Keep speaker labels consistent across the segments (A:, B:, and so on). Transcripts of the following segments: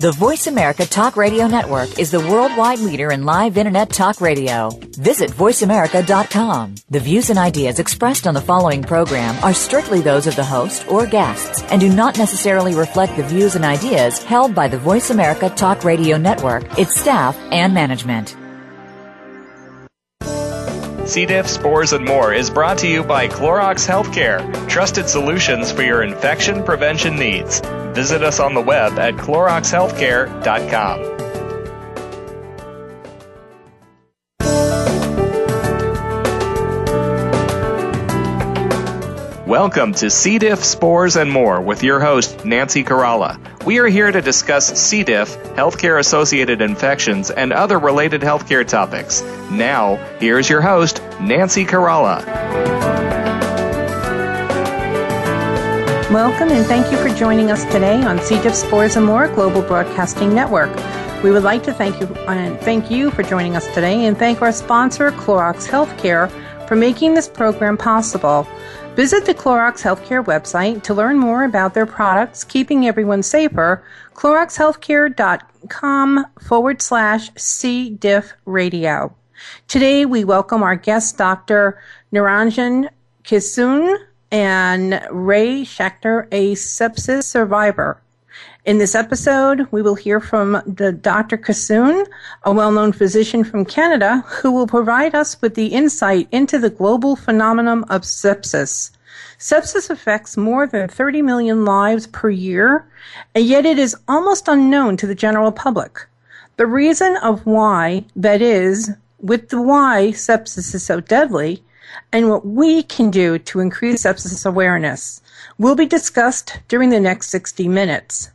A: The Voice America Talk Radio Network is the worldwide leader in live Internet talk radio. Visit voiceamerica.com. The views and ideas expressed on the following program are strictly those of the host or guests and do not necessarily reflect the views and ideas held by the Voice America Talk Radio Network, its staff, and management.
B: C. diff, spores, and more is brought to you by Clorox Healthcare, trusted solutions for your infection prevention needs. Visit us on the web at CloroxHealthcare.com. Welcome to C. diff, spores, and more with your host, Nancy Caralla. We are here to discuss C. diff, healthcare associated infections, and other related healthcare topics. Now, here's your host, Nancy Caralla.
C: Welcome and thank you for joining us today on C. diff, spores, and more Global Broadcasting Network. We would like to thank you and thank you for joining us today and thank our sponsor, Clorox Healthcare, for making this program possible. Visit the Clorox Healthcare website to learn more about their products, keeping everyone safer. CloroxHealthcare.com forward slash C. diff radio. Today we welcome our guest, Dr. Niranjan Kissoon and Ray Schachter, a sepsis survivor. In this episode, we will hear from the Dr. Kissoon, a well-known physician from Canada, who will provide us with the insight into the global phenomenon of sepsis. Sepsis affects more than 30 million lives per year, and yet it is almost unknown to the general public. The reason of why that is, with the why sepsis is so deadly, and what we can do to increase sepsis awareness will be discussed during the next 60 minutes.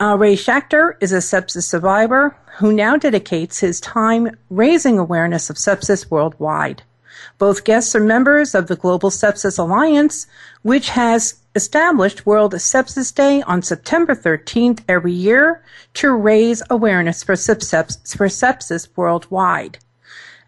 C: Uh, Ray Schachter is a sepsis survivor who now dedicates his time raising awareness of sepsis worldwide. Both guests are members of the Global Sepsis Alliance, which has established World Sepsis Day on September 13th every year to raise awareness for sepsis, for sepsis worldwide.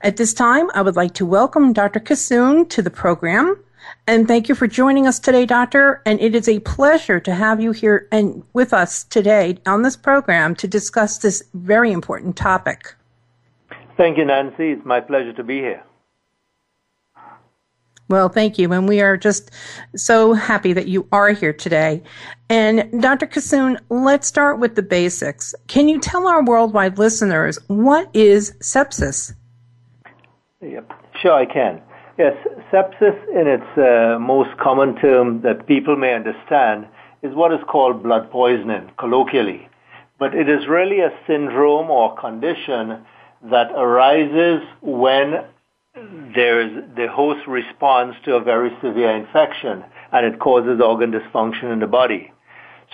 C: At this time, I would like to welcome Dr. Kissoon to the program. And thank you for joining us today, Doctor. And it is a pleasure to have you here and with us today on this program to discuss this very important topic.
D: Thank you, Nancy. It's my pleasure to be here.
C: Well, thank you. And we are just so happy that you are here today. And Dr. Kissoon, let's start with the basics. Can you tell our worldwide listeners what is sepsis?
D: Yep, sure I can. Yes, sepsis in its uh, most common term that people may understand is what is called blood poisoning, colloquially. But it is really a syndrome or condition that arises when there's the host responds to a very severe infection and it causes organ dysfunction in the body.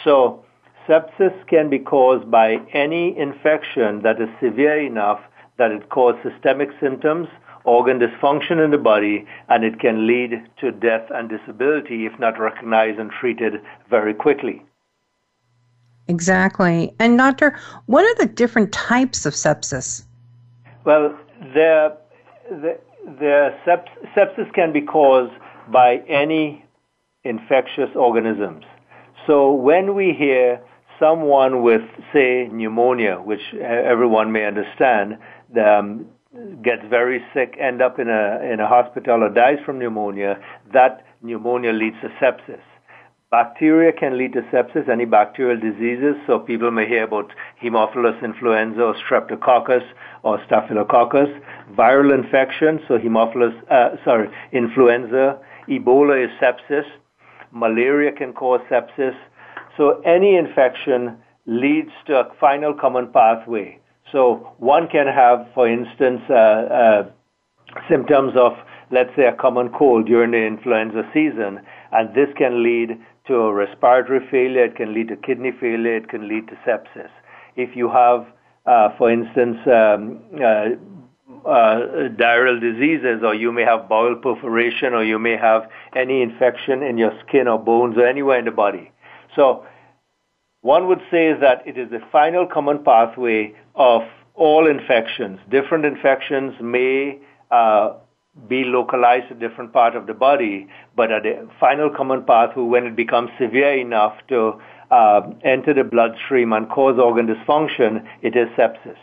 D: So sepsis can be caused by any infection that is severe enough that it causes systemic symptoms organ dysfunction in the body, and it can lead to death and disability if not recognized and treated very quickly.
C: Exactly. And, Doctor, what are the different types of sepsis?
D: Well, the, the, the seps- sepsis can be caused by any infectious organisms. So when we hear someone with, say, pneumonia, which everyone may understand, um, gets very sick, end up in a in a hospital or dies from pneumonia, that pneumonia leads to sepsis. Bacteria can lead to sepsis, any bacterial diseases. So people may hear about Haemophilus influenza or Streptococcus or Staphylococcus. Viral infection, so Haemophilus, uh, sorry, influenza. Ebola is sepsis. Malaria can cause sepsis. So any infection leads to a final common pathway. So one can have, for instance, uh, uh, symptoms of, let's say, a common cold during the influenza season, and this can lead to respiratory failure, it can lead to kidney failure, it can lead to sepsis. If you have, uh, for instance, um, uh, uh, diarrheal diseases, or you may have bowel perforation, or you may have any infection in your skin or bones or anywhere in the body. So one would say that it is the final common pathway of all infections. Different infections may uh, be localized to different part of the body, but at the final common path, when it becomes severe enough to uh, enter the bloodstream and cause organ dysfunction, it is sepsis.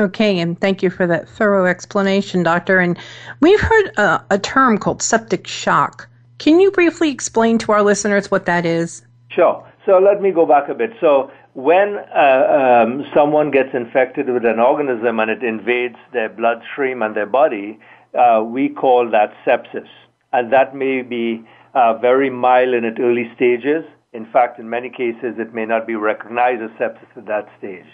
C: Okay, and thank you for that thorough explanation, Doctor. And we've heard uh, a term called septic shock. Can you briefly explain to our listeners what that is?
D: Sure. So let me go back a bit. So when uh, um, someone gets infected with an organism and it invades their bloodstream and their body, uh, we call that sepsis. And that may be uh, very mild in its early stages. In fact, in many cases, it may not be recognized as sepsis at that stage.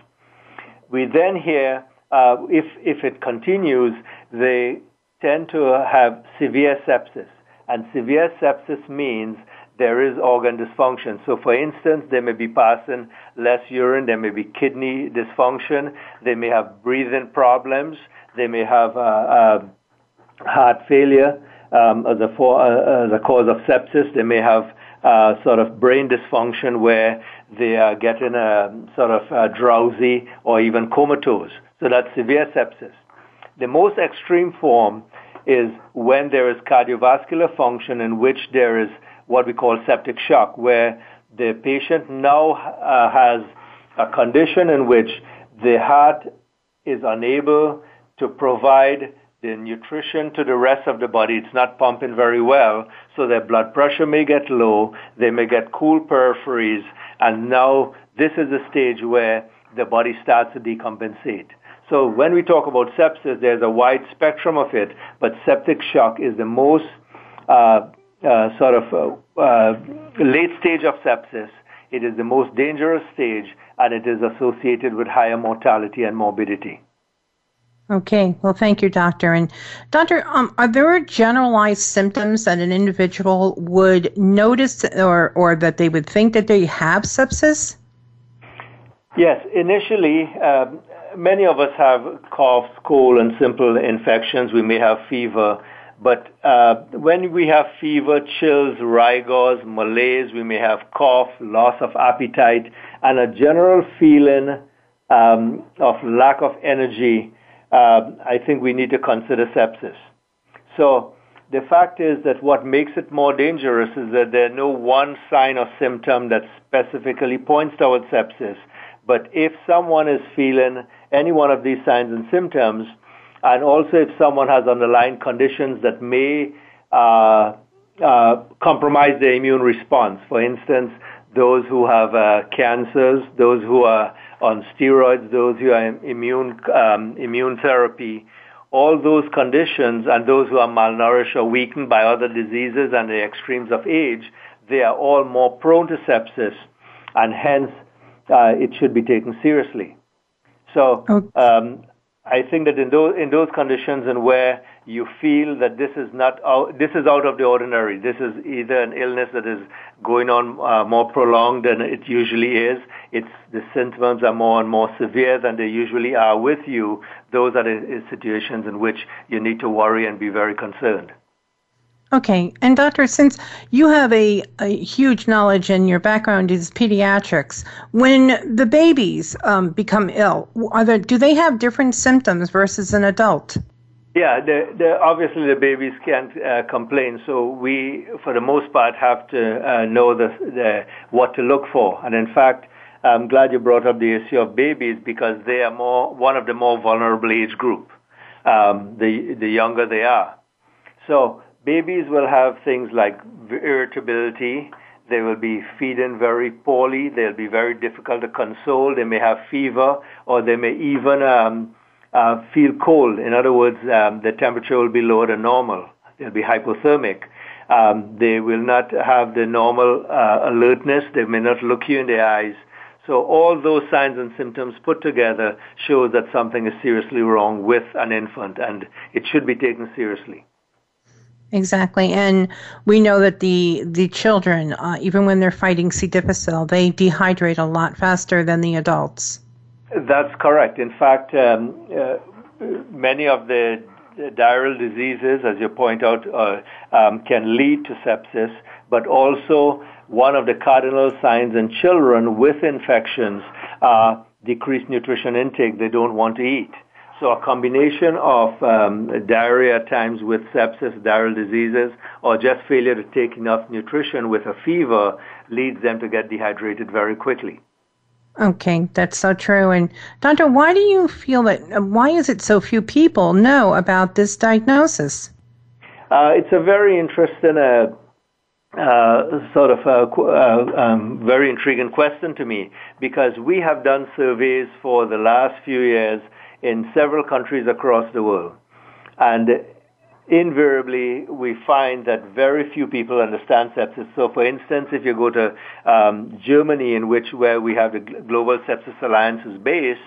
D: We then hear uh, if, if it continues, they tend to have severe sepsis. And severe sepsis means there is organ dysfunction. So, for instance, they may be passing less urine, there may be kidney dysfunction, they may have breathing problems, they may have uh, uh, heart failure um, as, a for, uh, as a cause of sepsis, they may have uh, sort of brain dysfunction where they are getting a sort of uh, drowsy or even comatose. So that's severe sepsis. The most extreme form is when there is cardiovascular function in which there is what we call septic shock, where the patient now uh, has a condition in which the heart is unable to provide the nutrition to the rest of the body. It's not pumping very well, so their blood pressure may get low, they may get cool peripheries, and now this is the stage where the body starts to decompensate. So when we talk about sepsis, there's a wide spectrum of it, but septic shock is the most uh, uh, sort of uh, late stage of sepsis. It is the most dangerous stage, and it is associated with higher mortality and morbidity.
C: Okay, well, thank you, doctor. And doctor, um, are there generalized symptoms that an individual would notice, or or that they would think that they have sepsis?
D: Yes, initially, um, many of us have coughs, cold, and simple infections. We may have fever. But uh, when we have fever, chills, rigors, malaise, we may have cough, loss of appetite, and a general feeling um, of lack of energy, uh, I think we need to consider sepsis. So the fact is that what makes it more dangerous is that there are no one sign or symptom that specifically points towards sepsis. But if someone is feeling any one of these signs and symptoms, and also if someone has underlying conditions that may uh, uh, compromise their immune response. For instance, those who have uh, cancers, those who are on steroids, those who are immune um, immune therapy, all those conditions, and those who are malnourished or weakened by other diseases and the extremes of age, they are all more prone to sepsis, and hence uh, it should be taken seriously. So um, I think that in those in those conditions and where you feel that this is not out, this is out of the ordinary, this is either an illness that is going on uh, more prolonged than it usually is. It's the symptoms are more and more severe than they usually are with you. Those are the situations in which you need to worry and be very concerned.
C: Okay, and doctor, since you have a, a huge knowledge and your background is pediatrics, when the babies um, become ill, are there, do they have different symptoms versus an adult?
D: Yeah, the, the, obviously the babies can't uh, complain, so we, for the most part, have to uh, know the, the, what to look for. And in fact, I'm glad you brought up the issue of babies because they are more one of the more vulnerable age group. Um, the the younger they are, so babies will have things like irritability. They will be feeding very poorly. They'll be very difficult to console. They may have fever, or they may even um, uh, feel cold. In other words, um, the temperature will be lower than normal. They'll be hypothermic. Um, they will not have the normal uh, alertness. They may not look you in the eyes. So all those signs and symptoms put together show that something is seriously wrong with an infant, and it should be taken seriously.
C: Exactly, and we know that the the children, uh, even when they're fighting C. difficile, they dehydrate a lot faster than the adults.
D: That's correct. In fact, um, uh, many of the diarrheal diseases, as you point out, uh, um, can lead to sepsis, but also one of the cardinal signs in children with infections are decreased nutrition intake, they don't want to eat. So a combination of um, diarrhea at times with sepsis, diarrheal diseases, or just failure to take enough nutrition with a fever leads them to get dehydrated very quickly.
C: Okay, that's so true. And doctor, why do you feel that? Why is it so few people know about this diagnosis?
D: Uh, it's a very interesting, uh, uh, sort of a, uh, um, very intriguing question to me because we have done surveys for the last few years in several countries across the world. And invariably, we find that very few people understand sepsis. So, for instance, if you go to um, Germany, in which where we have the Global Sepsis Alliance is based,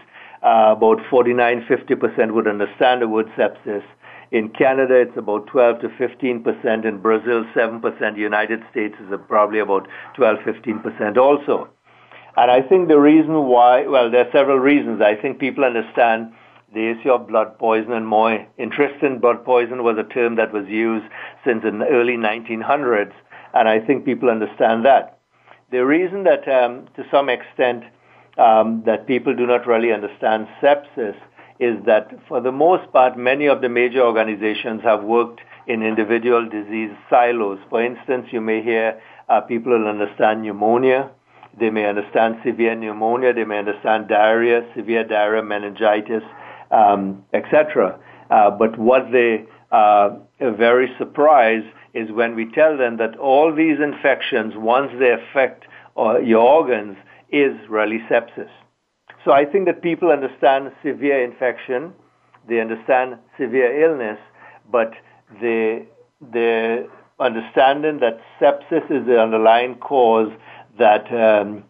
D: uh, about 49, 50% would understand the word sepsis. In Canada, it's about 12 to 15 percent. In Brazil, 7 percent. United States is probably about 12, 15 percent also. And I think the reason why, well, there are several reasons. I think people understand the issue of blood poison and more interest in blood poison was a term that was used since the early 1900s, and I think people understand that. The reason that, um, to some extent, um, that people do not really understand sepsis is that, for the most part, many of the major organizations have worked in individual disease silos. For instance, you may hear uh, people will understand pneumonia. They may understand severe pneumonia. They may understand diarrhea, severe diarrhea, meningitis, um, etc. Uh, but what they are very surprised is when we tell them that all these infections, once they affect uh, your organs, is really sepsis. So I think that people understand severe infection, they understand severe illness, but the the understanding that sepsis is the underlying cause that um,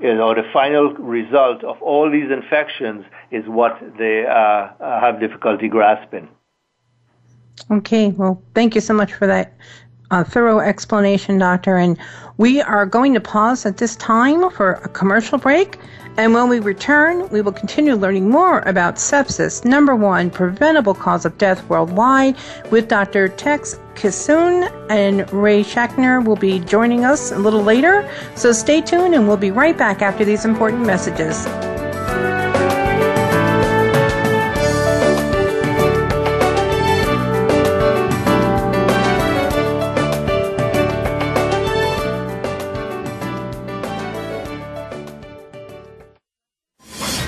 D: you know, the final result of all these infections is what they uh, uh, have difficulty grasping.
C: Okay, well, thank you so much for that uh, thorough explanation, Doctor. And we are going to pause at this time for a commercial break. And when we return, we will continue learning more about sepsis, number one preventable cause of death worldwide, with Dr. Tex Kissoon and Ray Schachter will be joining us a little later. So stay tuned and we'll be right back after these important messages.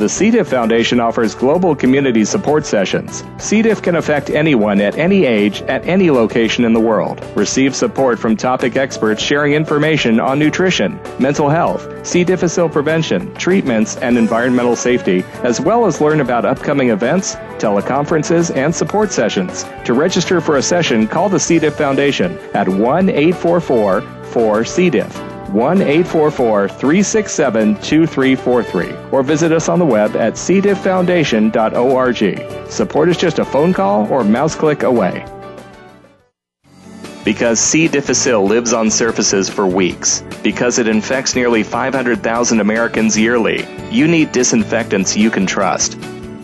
B: The C. diff Foundation offers global community support sessions. C. diff can affect anyone at any age, at any location in the world. Receive support from topic experts sharing information on nutrition, mental health, C. difficile prevention, treatments, and environmental safety, as well as learn about upcoming events, teleconferences, and support sessions. To register for a session, call the C. diff Foundation at 1 844 4 C. diff. 1 844 367 2343 or visit us on the web at cdifffoundation.org. Support is just a phone call or mouse click away. Because C. difficile lives on surfaces for weeks, because it infects nearly 500,000 Americans yearly, you need disinfectants you can trust.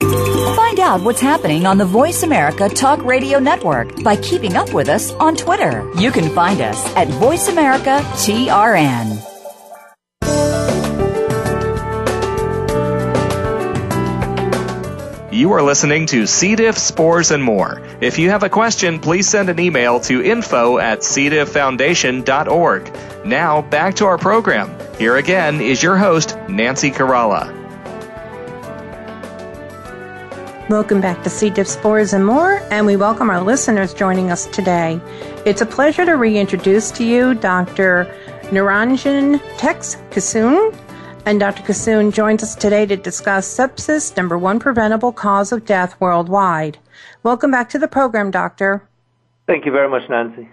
A: Find out what's happening on the Voice America Talk Radio Network by keeping up with us on Twitter. You can find us at Voice America TRN.
B: You are listening to C. diff, spores, and more. If you have a question, please send an email to info at cdifffoundation.org. Now, back to our program. Here again is your host, Nancy Caralla.
C: Welcome back to C. diff, spores, and more, and we welcome our listeners joining us today. It's a pleasure to reintroduce to you Dr. Niranjan Tex Kissoon. And Dr. Kissoon joins us today to discuss sepsis, number one preventable cause of death worldwide. Welcome back to the program, Doctor.
D: Thank you very much, Nancy.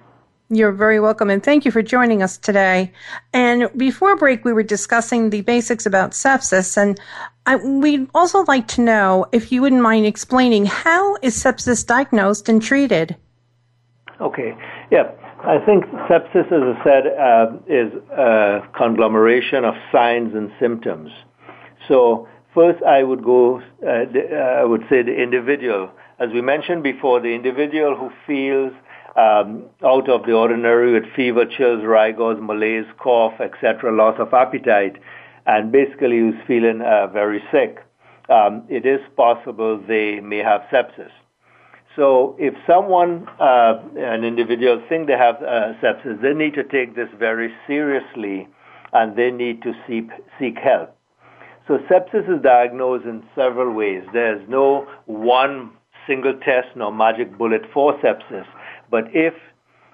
C: You're very welcome, and thank you for joining us today. And before break, we were discussing the basics about sepsis, and I, we'd also like to know if you wouldn't mind explaining how is sepsis diagnosed and treated.
D: Okay, yeah. I think sepsis, as I said, uh, is a conglomeration of signs and symptoms. So first, I would go. Uh, uh, I would say the individual, as we mentioned before, the individual who feels um, out of the ordinary with fever, chills, rigors, malaise, cough, etc., loss of appetite, and basically who's feeling uh, very sick. Um, it is possible they may have sepsis. So if someone, uh, an individual, think they have uh, sepsis, they need to take this very seriously and they need to seek, seek help. So sepsis is diagnosed in several ways. There's no one single test nor magic bullet for sepsis. But if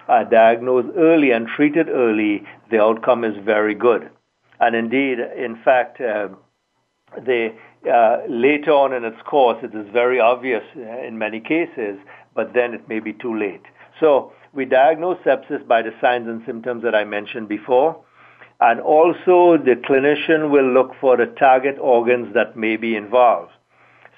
D: uh, diagnosed early and treated early, the outcome is very good. And indeed, in fact, uh, uh, later on in its course, it is very obvious uh, in many cases, but then it may be too late. So we diagnose sepsis by the signs and symptoms that I mentioned before. And also the clinician will look for the target organs that may be involved.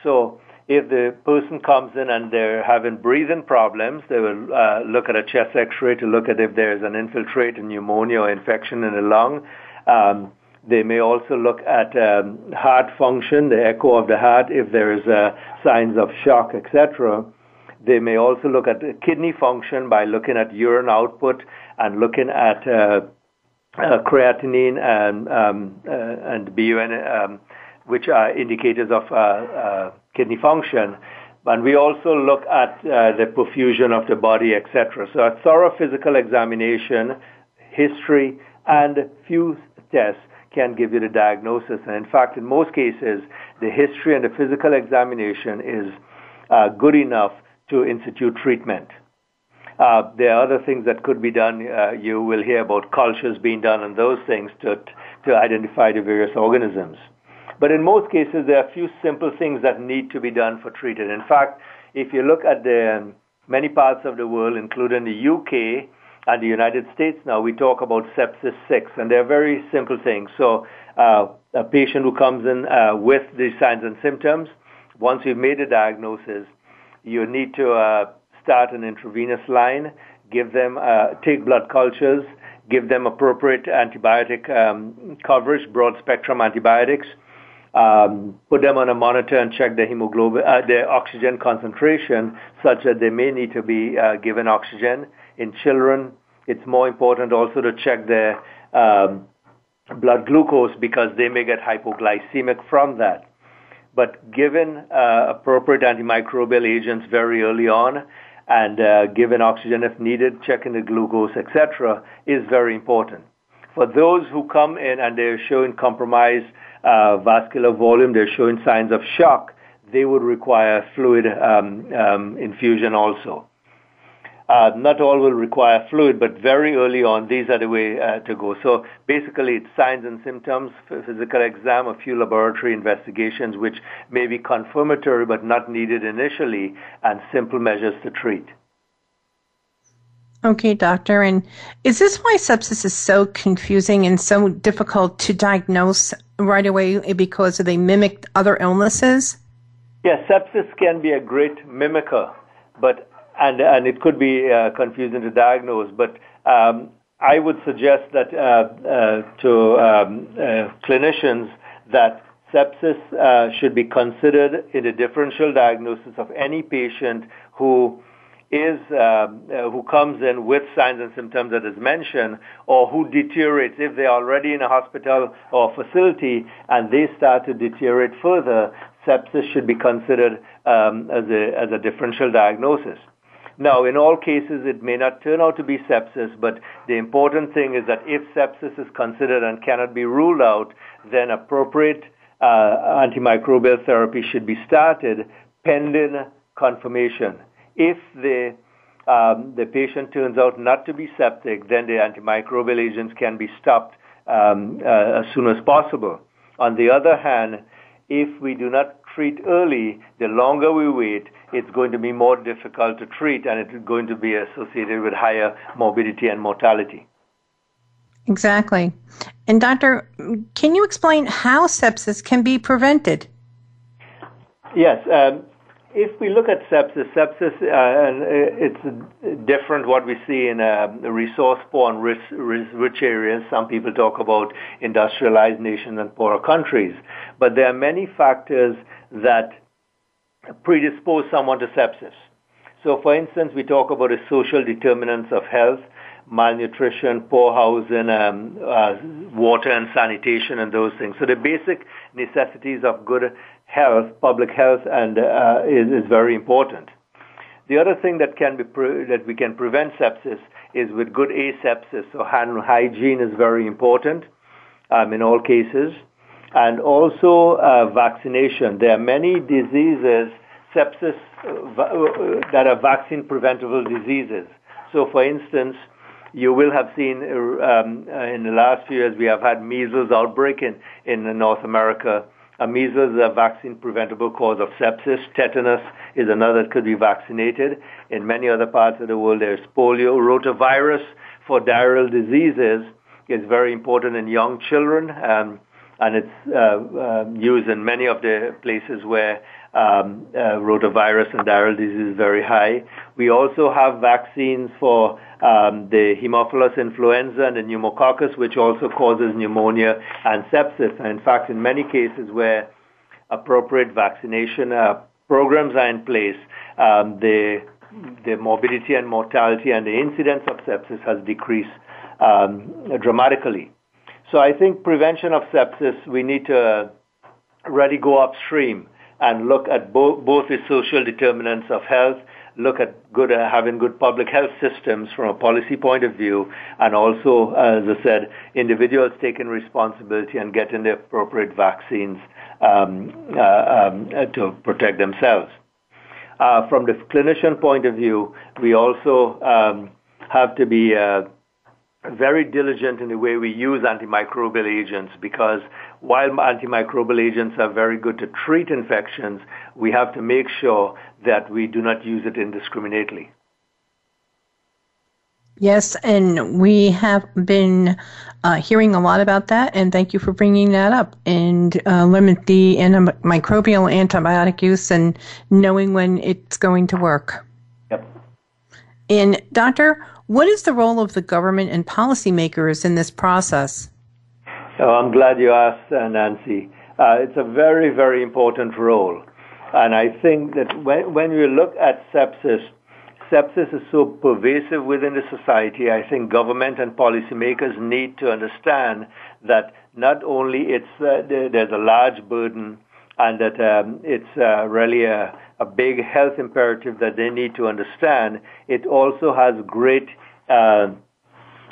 D: So if the person comes in and they're having breathing problems, they will uh, look at a chest x-ray to look at if there's an infiltrate, a pneumonia or infection in the lung. Um, they may also look at um, heart function, the echo of the heart, if there is uh, signs of shock, etc. They may also look at kidney function by looking at urine output and looking at uh, uh, creatinine and um, uh, and BUN, um, which are indicators of uh, uh, kidney function. And we also look at uh, the perfusion of the body, etc. So a thorough physical examination, history, and few tests can give you the diagnosis. And in fact, in most cases, the history and the physical examination is uh, good enough to institute treatment. Uh, there are other things that could be done. Uh, you will hear about cultures being done and those things to, to identify the various organisms. But in most cases, there are a few simple things that need to be done for treating. In fact, if you look at the um, many parts of the world, including the UK and the United States now, we talk about sepsis 6, and they're very simple things. So uh, a patient who comes in uh, with these signs and symptoms, once you've made a diagnosis, you need to uh, start an intravenous line, give them, uh, take blood cultures, give them appropriate antibiotic um, coverage, broad spectrum antibiotics, put them on a monitor and check their hemoglobin, uh, their oxygen concentration, such that they may need to be uh, given oxygen. In children, it's more important also to check their um, blood glucose because they may get hypoglycemic from that. But given uh, appropriate antimicrobial agents very early on, and given oxygen if needed, checking the glucose, etc., is very important. For those who come in and they're showing compromised uh, vascular volume, they're showing signs of shock, they would require fluid um, um, infusion also. Uh, not all will require fluid, but very early on, these are the way uh, to go. So basically, it's signs and symptoms, physical exam, a few laboratory investigations, which may be confirmatory but not needed initially, and simple measures to treat.
C: Okay, doctor. And is this why sepsis is so confusing and so difficult to diagnose right away because they mimic other illnesses?
D: Yes, sepsis can be a great mimicker, but and and it could be uh, confusing to diagnose. But um, I would suggest that uh, uh, to um, uh, clinicians that sepsis uh, should be considered in the differential diagnosis of any patient who is um, uh, who comes in with signs and symptoms that is mentioned, or who deteriorates if they're already in a hospital or facility and they start to deteriorate further. Sepsis should be considered um, as a as a differential diagnosis. Now, in all cases, it may not turn out to be sepsis, but the important thing is that if sepsis is considered and cannot be ruled out, then appropriate uh, antimicrobial therapy should be started pending confirmation. If the um, the patient turns out not to be septic, then the antimicrobial agents can be stopped um, uh, as soon as possible. On the other hand, if we do not treat early, the longer we wait, it's going to be more difficult to treat and it's going to be associated with higher morbidity and mortality.
C: Exactly. And, Doctor, can you explain how sepsis can be prevented?
D: Yes. Um, if we look at sepsis, sepsis, uh, and it's different what we see in uh, resource poor and rich, rich areas. Some people talk about industrialized nations and poorer countries. But there are many factors that predispose someone to sepsis. So, for instance, we talk about the social determinants of health, malnutrition, poor housing, um, uh, water and sanitation, and those things. So, the basic necessities of good health, public health, and uh, is, is very important. The other thing that can be pre- that we can prevent sepsis is with good asepsis. So hand hygiene is very important um, in all cases, and also uh, vaccination. There are many diseases, sepsis, uh, uh that are vaccine preventable diseases. So, for instance, you will have seen um, uh, in the last few years we have had measles outbreak in, in North America measles is a vaccine preventable cause of sepsis. Tetanus is another that could be vaccinated. In many other parts of the world, there's polio. Rotavirus for diarrheal diseases is very important in young children, um, and it's uh, uh, used in many of the places where um, uh, rotavirus and diarrheal disease is very high. We also have vaccines for um, the Haemophilus influenza and the pneumococcus, which also causes pneumonia and sepsis. And in fact, in many cases where appropriate vaccination uh, programs are in place, um, the the morbidity and mortality and the incidence of sepsis has decreased um, dramatically. So I think prevention of sepsis, we need to really go upstream and look at bo- both the social determinants of health, look at good uh, having good public health systems from a policy point of view, and also, as I said, individuals taking responsibility and getting the appropriate vaccines um, uh, um, to protect themselves. Uh, from the clinician point of view, we also um, have to be uh, very diligent in the way we use antimicrobial agents because while antimicrobial agents are very good to treat infections, we have to make sure that we do not use it indiscriminately.
C: Yes, and we have been uh, hearing a lot about that, and thank you for bringing that up. And uh, limit the antimicrobial antibiotic use and knowing when it's going to work.
D: Yep.
C: And, Doctor, what is the role of the government and policymakers in this process?
D: Oh, I'm glad you asked, uh, Nancy. Uh, it's a very, very important role. And I think that when, when you look at sepsis, sepsis is so pervasive within the society. I think government and policymakers need to understand that not only it's uh, there's a large burden and that um, it's uh, really a, a big health imperative that they need to understand. It also has great uh,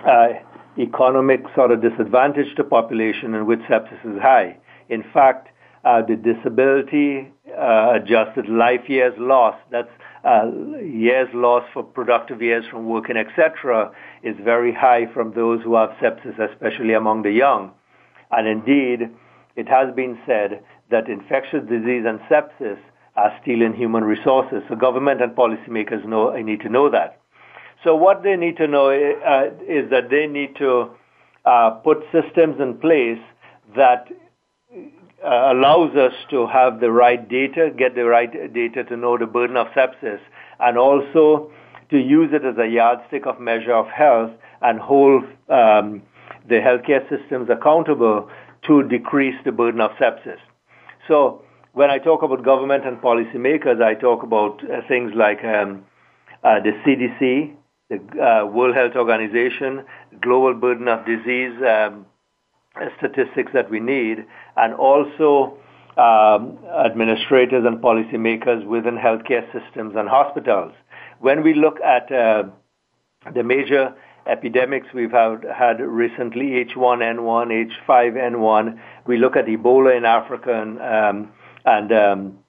D: uh, economic sort of disadvantage to population in which sepsis is high. In fact, uh, the disability uh, adjusted life years lost, that's uh, years lost for productive years from working, etc., is very high from those who have sepsis, especially among the young. And indeed, it has been said that infectious disease and sepsis are stealing human resources. So government and policymakers know, need to know that. So what they need to know uh, is that they need to uh, put systems in place that uh, allows us to have the right data, get the right data to know the burden of sepsis, and also to use it as a yardstick of measure of health and hold um, the healthcare systems accountable to decrease the burden of sepsis. So when I talk about government and policymakers, I talk about uh, things like um, uh, the CDC, the uh, World Health Organization, global burden of disease um, statistics that we need, and also um, administrators and policymakers within healthcare systems and hospitals. When we look at uh, the major epidemics we've had, had recently, H1N1, H5N1, we look at Ebola in Africa and, um, and um,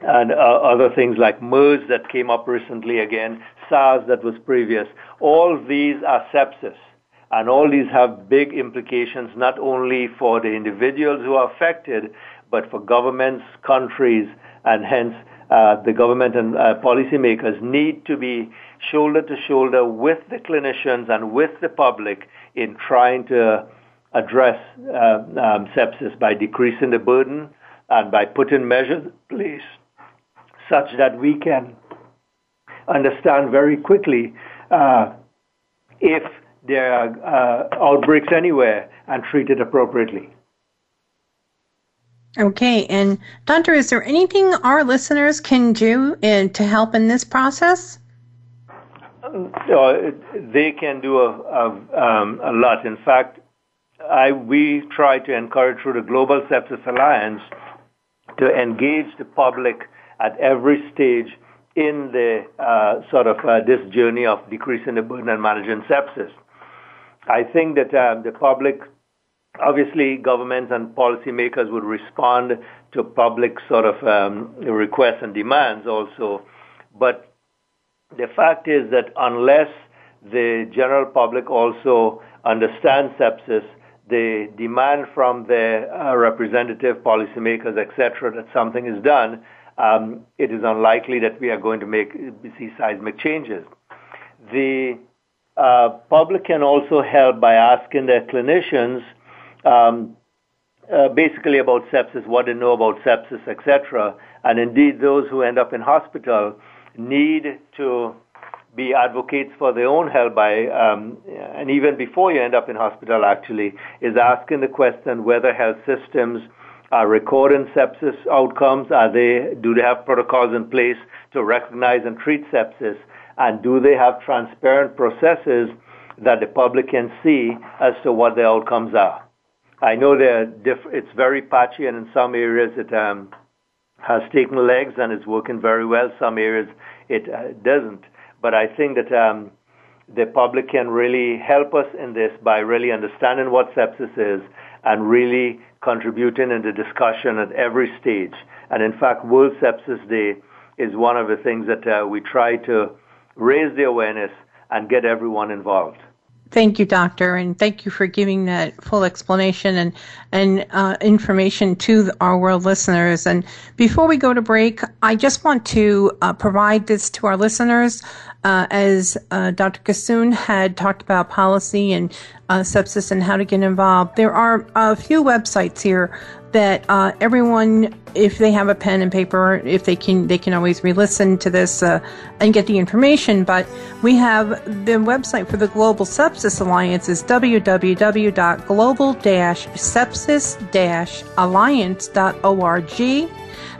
D: and uh, other things like MERS that came up recently again, SARS that was previous. All these are sepsis. And all these have big implications not only for the individuals who are affected, but for governments, countries, and hence uh, the government and uh, policymakers need to be shoulder to shoulder with the clinicians and with the public in trying to address uh, um, sepsis by decreasing the burden and by putting measures in place such that we can understand very quickly uh, if there are uh, outbreaks anywhere and treat it appropriately.
C: Okay, and Doctor, is there anything our listeners can do in, to help in this process?
D: Uh, they can do a, a, um, a lot. In fact, I, we try to encourage through the Global Sepsis Alliance to engage the public at every stage in the uh, sort of uh, this journey of decreasing the burden and managing sepsis. I think that uh, the public, obviously, governments and policymakers would respond to public sort of um, requests and demands also, but the fact is that unless the general public also understands sepsis, the demand from the uh, representative policymakers, etc., that something is done, um, it is unlikely that we are going to make see seismic changes. The uh, public can also help by asking their clinicians um, uh, basically about sepsis, what they know about sepsis, etc. And indeed, those who end up in hospital need to be advocates for their own health by, um, and even before you end up in hospital, actually, is asking the question whether health systems are recording sepsis outcomes. Are they? Do they have protocols in place to recognize and treat sepsis? And do they have transparent processes that the public can see as to what the outcomes are? I know they're diff- it's very patchy, and in some areas it um, has taken legs and is working very well. Some areas it uh, doesn't. But I think that um, the public can really help us in this by really understanding what sepsis is and really contributing in the discussion at every stage. And in fact, World Sepsis Day is one of the things that uh, we try to raise the awareness and get everyone involved.
C: Thank you, doctor, and thank you for giving that full explanation and and uh, information to our world listeners. And before we go to break, I just want to uh, provide this to our listeners. Uh, as uh, Dr. Kissoon had talked about policy and uh, sepsis and how to get involved, there are a few websites here that uh, everyone, if they have a pen and paper, if they can, they can always re-listen to this uh, and get the information. But we have the website for the Global Sepsis Alliance is www.global-sepsis-alliance.org.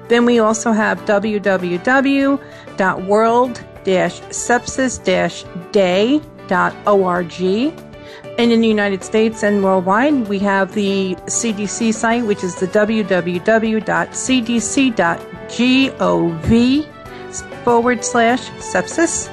C: Then we also have www.world-sepsis-day.org. And in the United States and worldwide, we have the CDC site, which is the www.cdc.gov forward slash sepsis.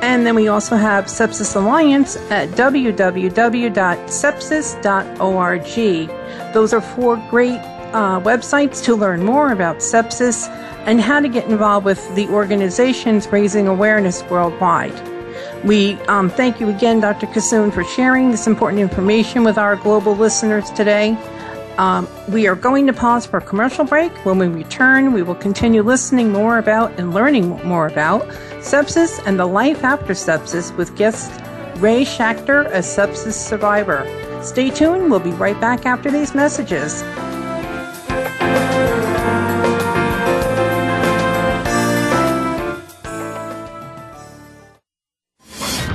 C: And then we also have Sepsis Alliance at www.sepsis.org. Those are four great uh, websites to learn more about sepsis and how to get involved with the organizations raising awareness worldwide. We um, thank you again, Dr. Kissoon, for sharing this important information with our global listeners today. Um, we are going to pause for a commercial break. When we return, we will continue listening more about and learning more about sepsis and the life after sepsis with guest Ray Schachter, a sepsis survivor. Stay tuned. We'll be right back after these messages.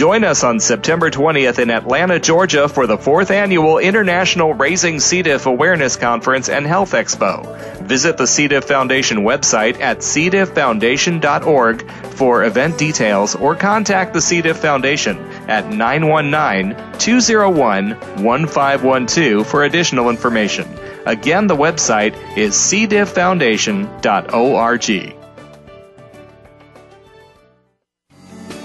B: Join us on September 20th in Atlanta, Georgia for the fourth annual International Raising C. diff Awareness Conference and Health Expo. Visit the C. diff Foundation website at cdifffoundation.org for event details or contact the C. diff Foundation at 919-201-1512 for additional information. Again, the website is cdifffoundation.org.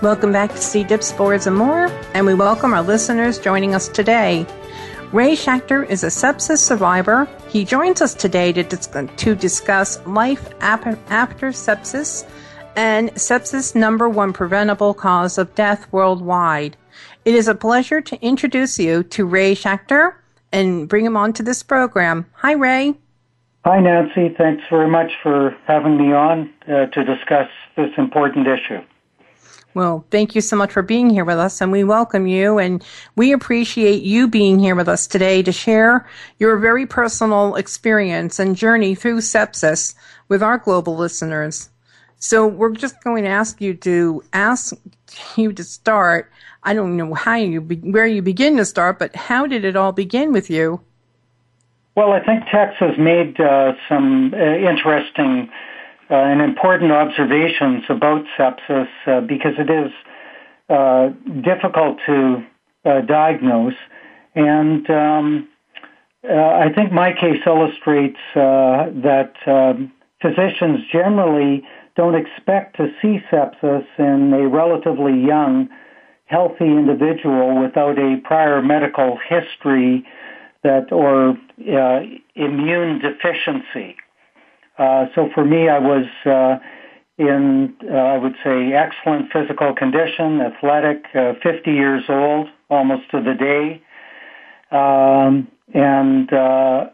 C: Welcome back to C. diff, spores, and more, and we welcome our listeners joining us today. Ray Schachter is a sepsis survivor. He joins us today to, dis- to discuss life after sepsis and sepsis number one preventable cause of death worldwide. It is a pleasure to introduce you to Ray Schachter and bring him on to this program. Hi, Ray.
E: Hi, Nancy. Thanks very much for having me on uh, to discuss this important issue.
C: Well, thank you so much for being here with us, and we welcome you, and we appreciate you being here with us today to share your very personal experience and journey through sepsis with our global listeners. So we're just going to ask you to ask you to start. I don't know how you be, where you begin to start, but how did it all begin with you?
E: Well, I think Tex has made uh, some uh, interesting uh, and important observations about sepsis uh, because it is uh, difficult to uh, diagnose. And um, I think my case illustrates that um, physicians generally don't expect to see sepsis in a relatively young, healthy individual without a prior medical history that or uh, immune deficiency. Uh, so for me, I was uh, in, uh, I would say, excellent physical condition, athletic, uh, 50 years old, almost to the day. Um, and uh,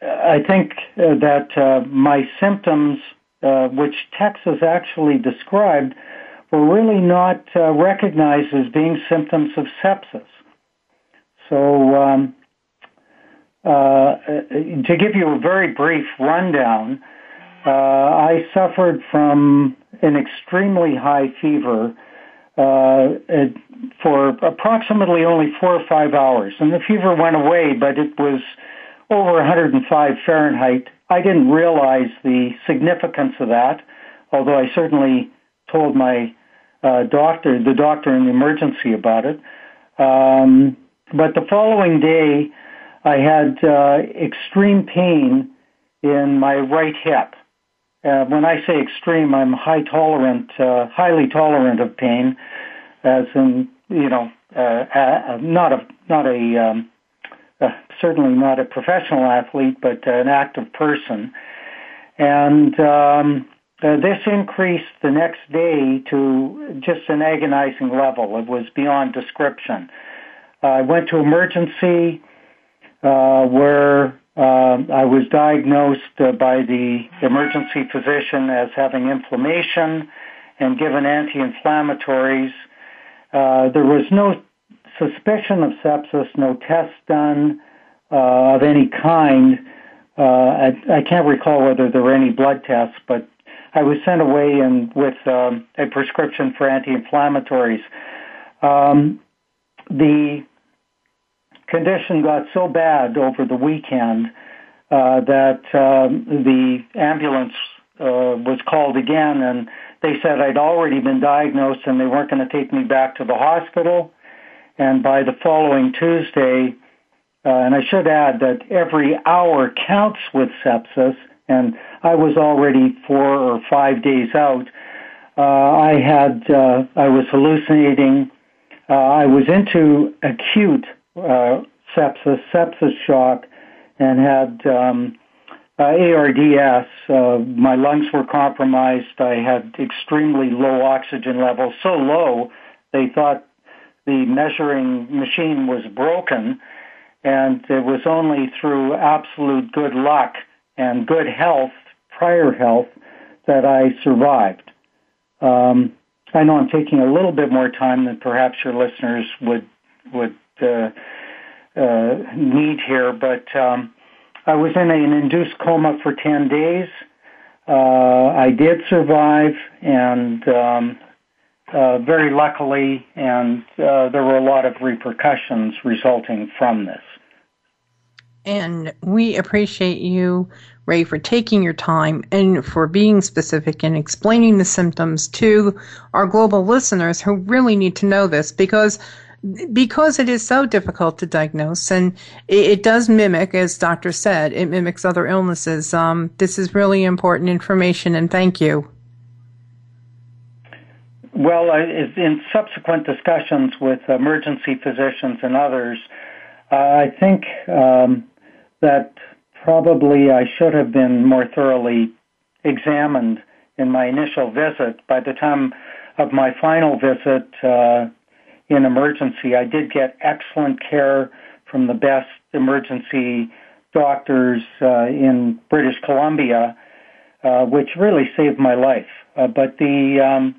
E: I think that my symptoms uh, which Tex has actually described, were really not recognized as being symptoms of sepsis. So, um, uh, to give you a very brief rundown, uh, I suffered from an extremely high fever uh, for approximately only four or five hours. And the fever went away, but it was over 105 Fahrenheit I didn't realize the significance of that, although I certainly told my uh, doctor, the doctor in the emergency about it. Um, but the following day, I had uh, extreme pain in my right hip. Uh, when I say extreme, I'm high tolerant, uh, highly tolerant of pain, as in you know, uh, uh, not a not a um, uh, certainly not a professional athlete, but an active person. And um, uh, this increased the next day to just an agonizing level. It was beyond description. I went to emergency uh, where um, I was diagnosed uh, by the emergency physician as having inflammation and given anti-inflammatories. Uh, there was no suspicion of sepsis, no tests done uh, of any kind. Uh, I, I, can't recall whether there were any blood tests, but I was sent away and with um, a prescription for anti-inflammatories. Um, the condition got so bad over the weekend uh, that um, the ambulance uh, was called again, and they said I'd already been diagnosed and they weren't going to take me back to the hospital. And by the following Tuesday, uh, and I should add that every hour counts with sepsis, and I was already four or five days out. Uh, I had, uh, I was hallucinating. Uh, I was into acute uh, sepsis, sepsis shock, and had um, uh, ARDS. Uh, my lungs were compromised. I had extremely low oxygen levels, so low they thought the measuring machine was broken, and it was only through absolute good luck and good health, prior health, that I survived. Um, I know I'm taking a little bit more time than perhaps your listeners would would uh, uh, need here, but um, I was in an induced coma for 10 days. Uh, I did survive, and um, uh, very luckily, and uh, there were a lot of repercussions resulting from this.
C: And we appreciate you, Ray, for taking your time and for being specific and explaining the symptoms to our global listeners who really need to know this because because it is so difficult to diagnose and it, it does mimic, as doctor said, it mimics other illnesses. Um, this is really important information, and thank you.
E: Well, in subsequent discussions with emergency physicians and others, uh, I think um, that probably I should have been more thoroughly examined in my initial visit. By the time of my final visit, uh, in emergency. I did get excellent care from the best emergency doctors uh, in British Columbia, uh, which really saved my life. Uh, but the um,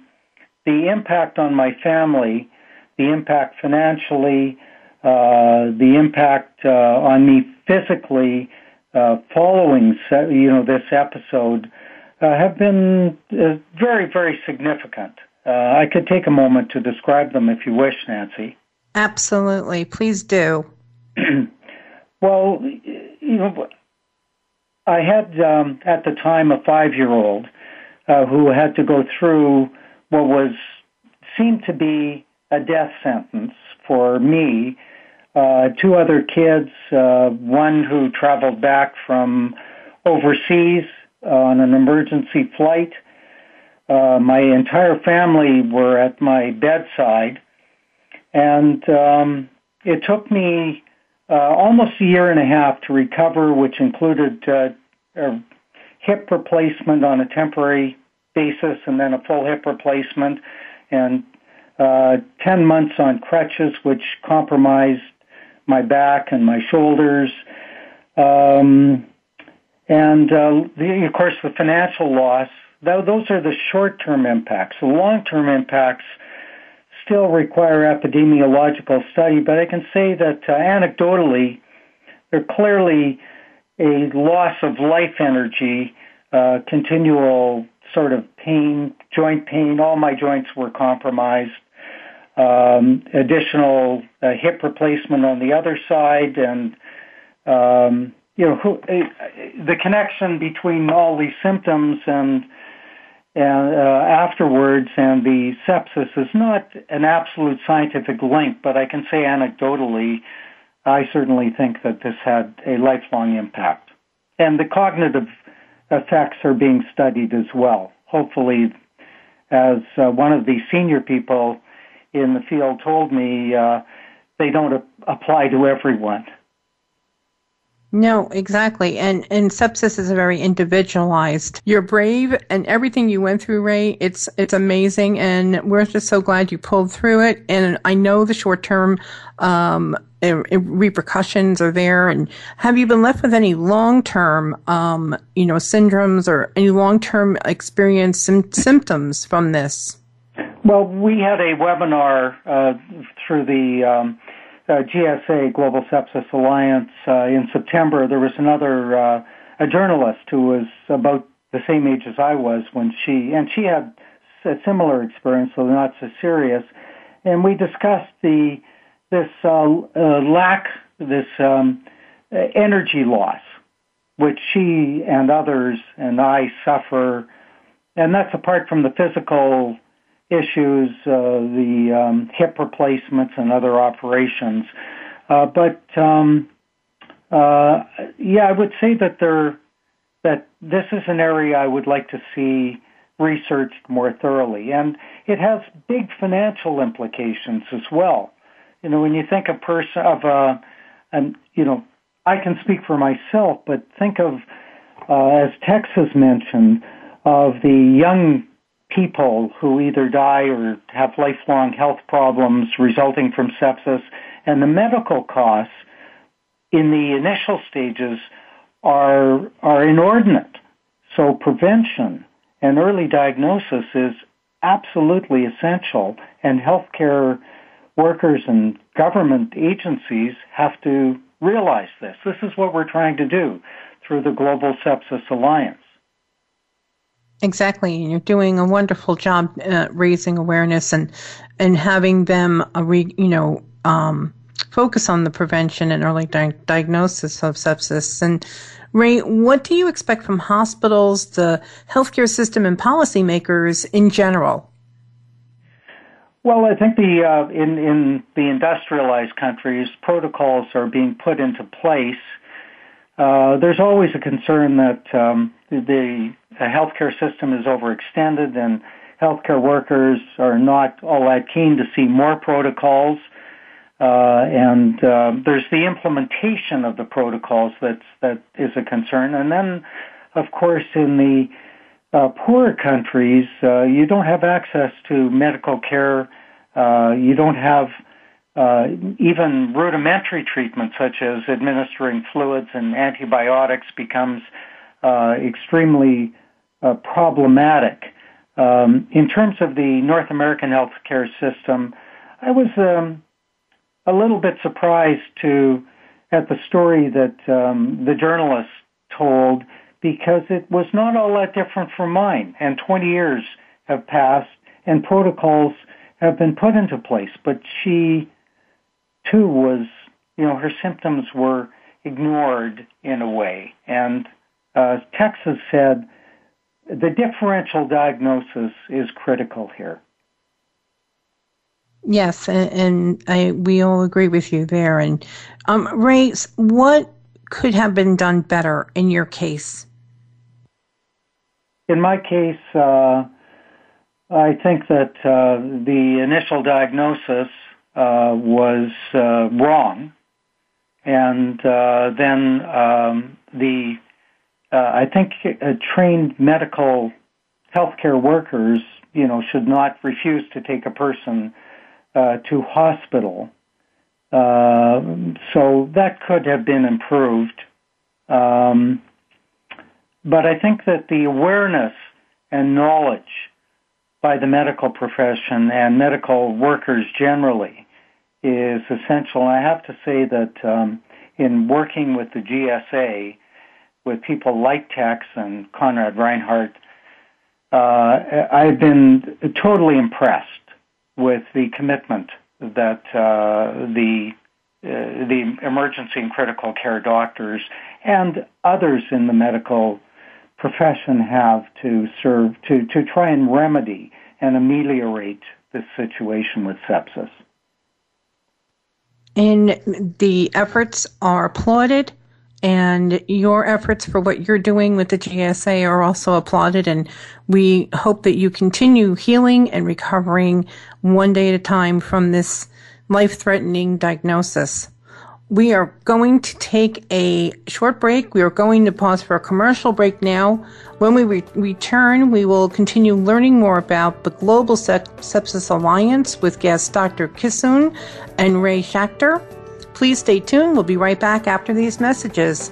E: the impact on my family, the impact financially, uh, the impact uh, on me physically, uh, following you know this episode, have been very very significant. Uh, I could take a moment to describe them if you wish, Nancy.
C: Absolutely. Please do.
E: well, you know, I had um, at the time a five year old uh, who had to go through what was seemed to be a death sentence for me. Uh, two other kids, uh, one who traveled back from overseas on an emergency flight, uh, my entire family were at my bedside, and um, it took me uh, almost a year and a half to recover, which included uh, a hip replacement on a temporary basis and then a full hip replacement, and uh, 10 months on crutches, which compromised my back and my shoulders. Um, and uh, the, of course, the financial loss those are the short-term impacts. The long-term impacts still require epidemiological study, but I can say that uh, anecdotally, there clearly a loss of life energy, uh, continual sort of pain, joint pain. All my joints were compromised. Um, additional uh, hip replacement on the other side, and um, you know who, uh, the connection between all these symptoms and and uh, afterwards, and the sepsis is not an absolute scientific link, but I can say anecdotally, I certainly think that this had a lifelong impact. And the cognitive effects are being studied as well. Hopefully, as uh, one of the senior people in the field told me, uh, they don't apply to everyone.
C: No, exactly. And and sepsis is a very individualized. You're brave and everything you went through, Ray, it's it's amazing and we're just so glad you pulled through it. And I know the short term um, repercussions are there. And have you been left with any long term, um, you know, syndromes or any long term experience sim- symptoms from this?
E: Well, we had a webinar uh, through the um, uh, GSA, Global Sepsis Alliance, uh, in September, there was another uh, a journalist who was about the same age as I was when she and she had a similar experience, though not so serious. And we discussed the this uh, uh, lack, this um, energy loss, which she and others and I suffer, and that's apart from the physical issues, uh, the um, hip replacements and other operations. Uh, but um, uh, yeah, I would say that there that this is an area I would like to see researched more thoroughly, and it has big financial implications as well. You know, when you think a person of a, and you know, I can speak for myself, but think of uh, as Tex has mentioned, of the young people who either die or have lifelong health problems resulting from sepsis, and the medical costs in the initial stages are are inordinate. So prevention and early diagnosis is absolutely essential, and healthcare workers and government agencies have to realize this. This is what we're trying to do through the Global Sepsis Alliance.
C: Exactly, and you're doing a wonderful job uh, raising awareness and and having them, uh, re, you know, um, focus on the prevention and early di- diagnosis of sepsis. And Ray, what do you expect from hospitals, the healthcare system, and policymakers in general?
E: Well, I think the uh, in in the industrialized countries, protocols are being put into place. Uh, there's always a concern that um, the, the healthcare system is overextended and healthcare workers are not all that keen to see more protocols. Uh, and uh, there's the implementation of the protocols that's that is a concern. And then, of course, in the uh, poorer countries, uh, you don't have access to medical care. Uh, you don't have uh, even rudimentary treatment, such as administering fluids and antibiotics, becomes extremely problematic. Um, in terms of the North American healthcare system, I was um, a little bit surprised to at the story that um, the journalist told because it was not all that different from mine. And 20 years have passed and protocols have been put into place. But she too was, you know, her symptoms were ignored in a way. And uh, Tex has said the differential diagnosis is critical here.
C: Yes, and, and I, we all agree with you there. And um, Ray, what could have been done better in your case?
E: In my case, uh, I think that uh, the initial diagnosis was uh, wrong, and uh, then um, the uh, I think trained medical healthcare workers, you know, should not refuse to take a person uh, to hospital. Uh, so that could have been improved. Um, but I think that the awareness and knowledge by the medical profession and medical workers generally is essential. I have to say that um, in working with the GSA, with people like Tex and Konrad Reinhart, uh, I've been totally impressed with the commitment that uh, the uh, the emergency and critical care doctors and others in the medical profession have to serve to to try and remedy and ameliorate this situation with sepsis.
C: And the efforts are applauded and your efforts for what you're doing with the GSA are also applauded. And we hope that you continue healing and recovering one day at a time from this life threatening diagnosis. We are going to take a short break. We are going to pause for a commercial break now. When we re- return, we will continue learning more about the Global Sepsis Alliance with guests Dr. Kissoon and Ray Schachter. Please stay tuned. We'll be right back after these messages.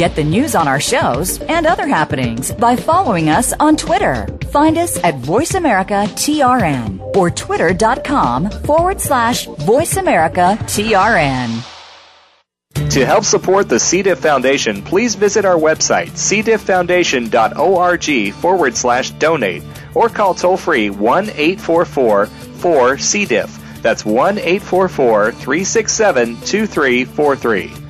A: Get the news on our shows and other happenings by following us on Twitter. Find us at VoiceAmericaTRN or twitter.com forward slash VoiceAmericaTRN.
B: To help support the C. diff Foundation, please visit our website, cdifffoundation.org forward slash donate, or call toll free 1 844 4 C. diff. That's 1 844 367 2343.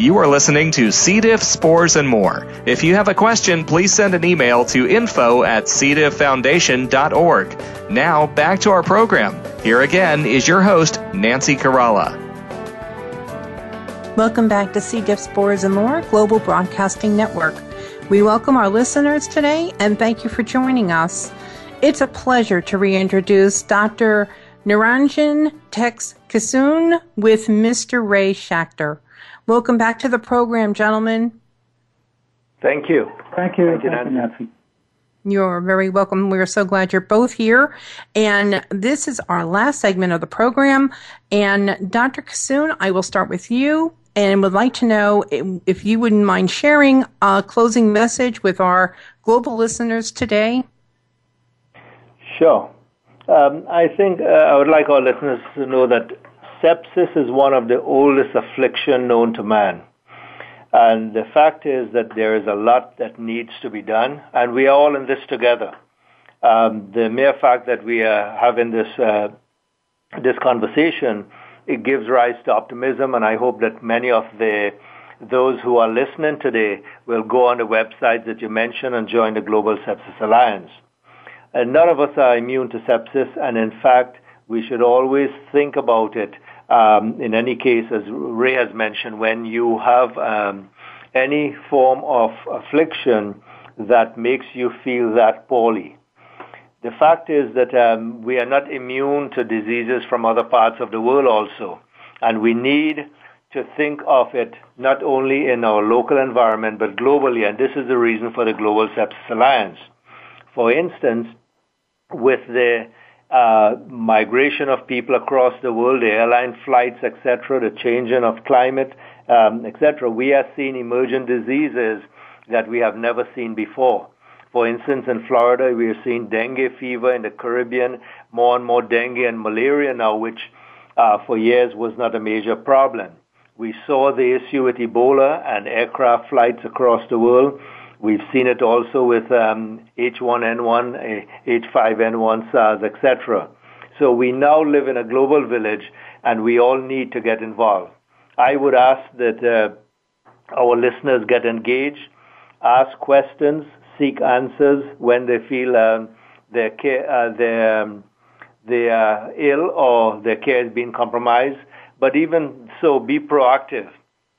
B: You are listening to C. diff, spores, and more. If you have a question, please send an email to info at cdifffoundation.org. Now, back to our program. Here again is your host, Nancy Caralla.
C: Welcome back to C. diff, spores, and more, Global Broadcasting Network. We welcome our listeners today and thank you for joining us. It's a pleasure to reintroduce Dr. Niranjan Tex Kissoon with Mr. Ray Schachter. Welcome back to the program, gentlemen.
D: Thank you.
E: Thank you. Thank you, Nancy.
C: You're very welcome. We're so glad you're both here. And this is our last segment of the program. And Dr. Kissoon, I will start with you and would like to know if you wouldn't mind sharing a closing message with our global listeners today.
D: Sure. Um, I think uh, I would like our listeners to know that sepsis is one of the oldest affliction known to man. And the fact is that there is a lot that needs to be done, and we are all in this together. Um, the mere fact that we are having this uh, this conversation, it gives rise to optimism, and I hope that many of the those who are listening today will go on the websites that you mentioned and join the Global Sepsis Alliance. And none of us are immune to sepsis, and in fact, we should always think about it in any case, as Ray has mentioned, when you have um, any form of affliction that makes you feel that poorly. The fact is that um, we are not immune to diseases from other parts of the world also, and we need to think of it not only in our local environment but globally, and this is the reason for the Global Sepsis Alliance. For instance, with the uh, migration of people across the world, airline flights, etc., the changing of climate, um, etc., we are seeing emergent diseases that we have never seen before. For instance, in Florida, we are seeing dengue fever in the Caribbean, more and more dengue and malaria now, which uh, for years was not a major problem. We saw the issue with Ebola and aircraft flights across the world. We've seen it also with um, H1N1, H5N1, SARS, etc. So we now live in a global village, and we all need to get involved. I would ask that uh, our listeners get engaged, ask questions, seek answers when they feel um, their care, uh, their, um, they are ill or their care is being compromised. But even so, be proactive.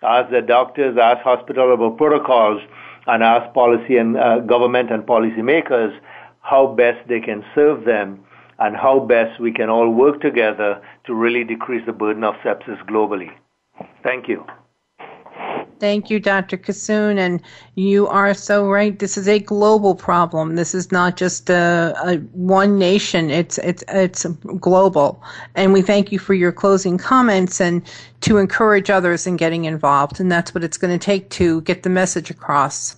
D: Ask the doctors, ask hospital about protocols, and ask policy and uh, government and policymakers how best they can serve them and how best we can all work together to really decrease the burden of sepsis globally. Thank you.
C: Thank you, Dr. Kissoon. And you are so right. This is a global problem. This is not just a, a, one nation. It's it's it's global. And we thank you for your closing comments and to encourage others in getting involved. And that's what it's going to take to get the message across.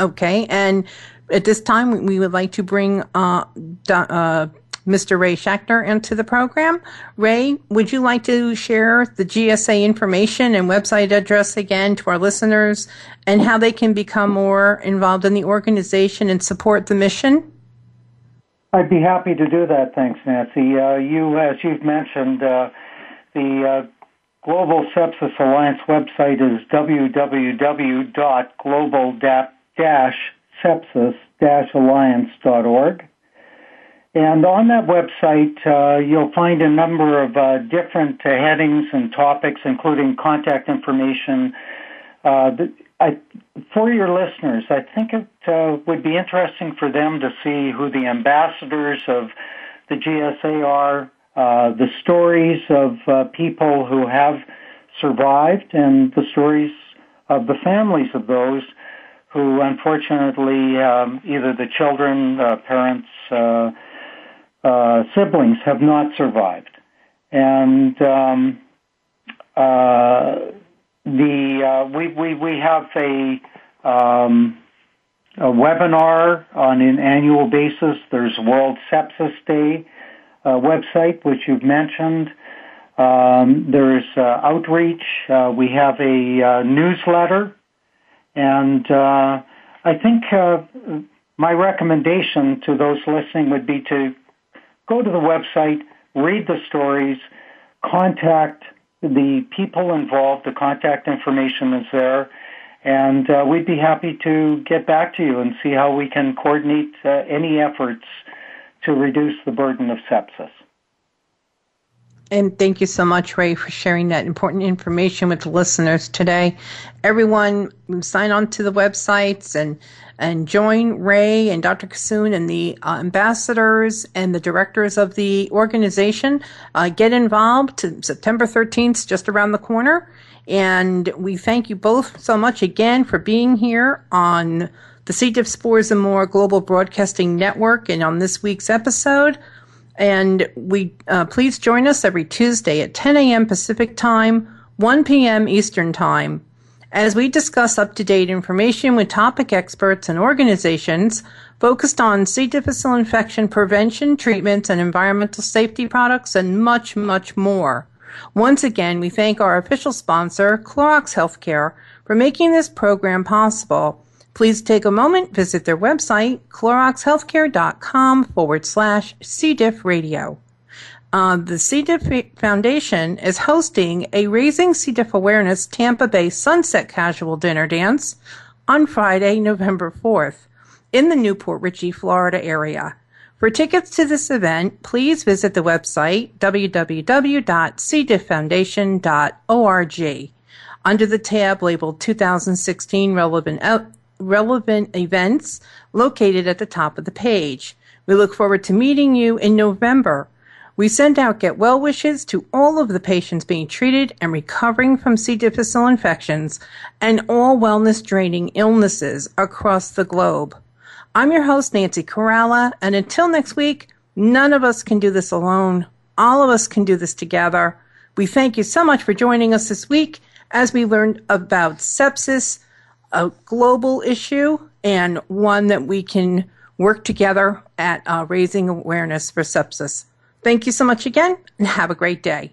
C: Okay. And at this time, we would like to bring uh, uh, Mr. Ray Schachter into the program. Ray, would you like to share the GSA information and website address again to our listeners and how they can become more involved in the organization and support the mission?
E: I'd be happy to do that. Thanks, Nancy. Uh, you, as you've mentioned, uh, the uh, Global Sepsis Alliance website is www.global-sepsis-alliance.org. And on that website, uh, you'll find a number of uh, different uh, headings and topics, including contact information, uh, I, for your listeners, I think it uh, would be interesting for them to see who the ambassadors of the GSA are, uh, the stories of people who have survived, and the stories of the families of those who, unfortunately, um, either the children, uh, parents, uh, uh, siblings have not survived. And um, the uh, we we we have a um, a webinar on an annual basis. There's World Sepsis Day uh, website, which you've mentioned. Um, there's uh, outreach. Uh, we have a uh, newsletter, and uh, I think my recommendation to those listening would be to go to the website, read the stories, contact the people involved, the contact information is there, and uh, we'd be happy to get back to you and see how we can coordinate uh, any efforts to reduce the burden of sepsis.
C: And thank you so much, Ray, for sharing that important information with the listeners today. Everyone, sign on to the websites and and join Ray and Dr. Kissoon and the uh, ambassadors and the directors of the organization. Uh, get involved. September 13th, just around the corner. And we thank you both so much again for being here on the C. diff Spores and More Global Broadcasting Network and on this week's episode. And we uh, please join us every Tuesday at 10 a.m. Pacific Time, 1 p.m. Eastern Time as we discuss up to date information with topic experts and organizations focused on C. difficile infection prevention, treatments, and environmental safety products, and much, much more. Once again, we thank our official sponsor, Clorox Healthcare, for making this program possible. Please take a moment, visit their website, cloroxhealthcare.com forward slash C. diff radio. Uh, the C. diff Foundation is hosting a Raising C. diff Awareness Tampa Bay Sunset Casual Dinner Dance on Friday, November 4th in the New Port Richey, Florida area. For tickets to this event, please visit the website www.cdifffoundation.org under the tab labeled 2016 relevant, relevant events located at the top of the page. We look forward to meeting you in November we send out get well wishes to all of the patients being treated and recovering from C. difficile infections and all wellness draining illnesses across the globe. I'm your host, Nancy Caralla, and until next week, none of us can do this alone. All of us can do this together. We thank you so much for joining us this week as we learned about sepsis, a global issue and one that we can work together at uh, raising awareness for sepsis. Thank you so much again and have a great day.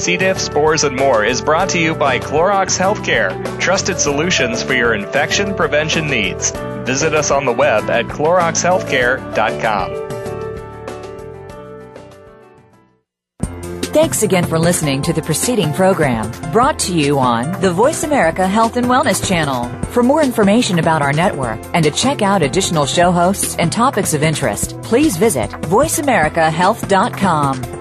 B: C. diff, spores, and more is brought to you by Clorox Healthcare, trusted solutions for your infection prevention needs. Visit us on the web at cloroxhealthcare.com.
A: Thanks again for listening to the preceding program brought to you on the Voice America Health and Wellness Channel. For more information about our network and to check out additional show hosts and topics of interest, please visit voiceamericahealth.com.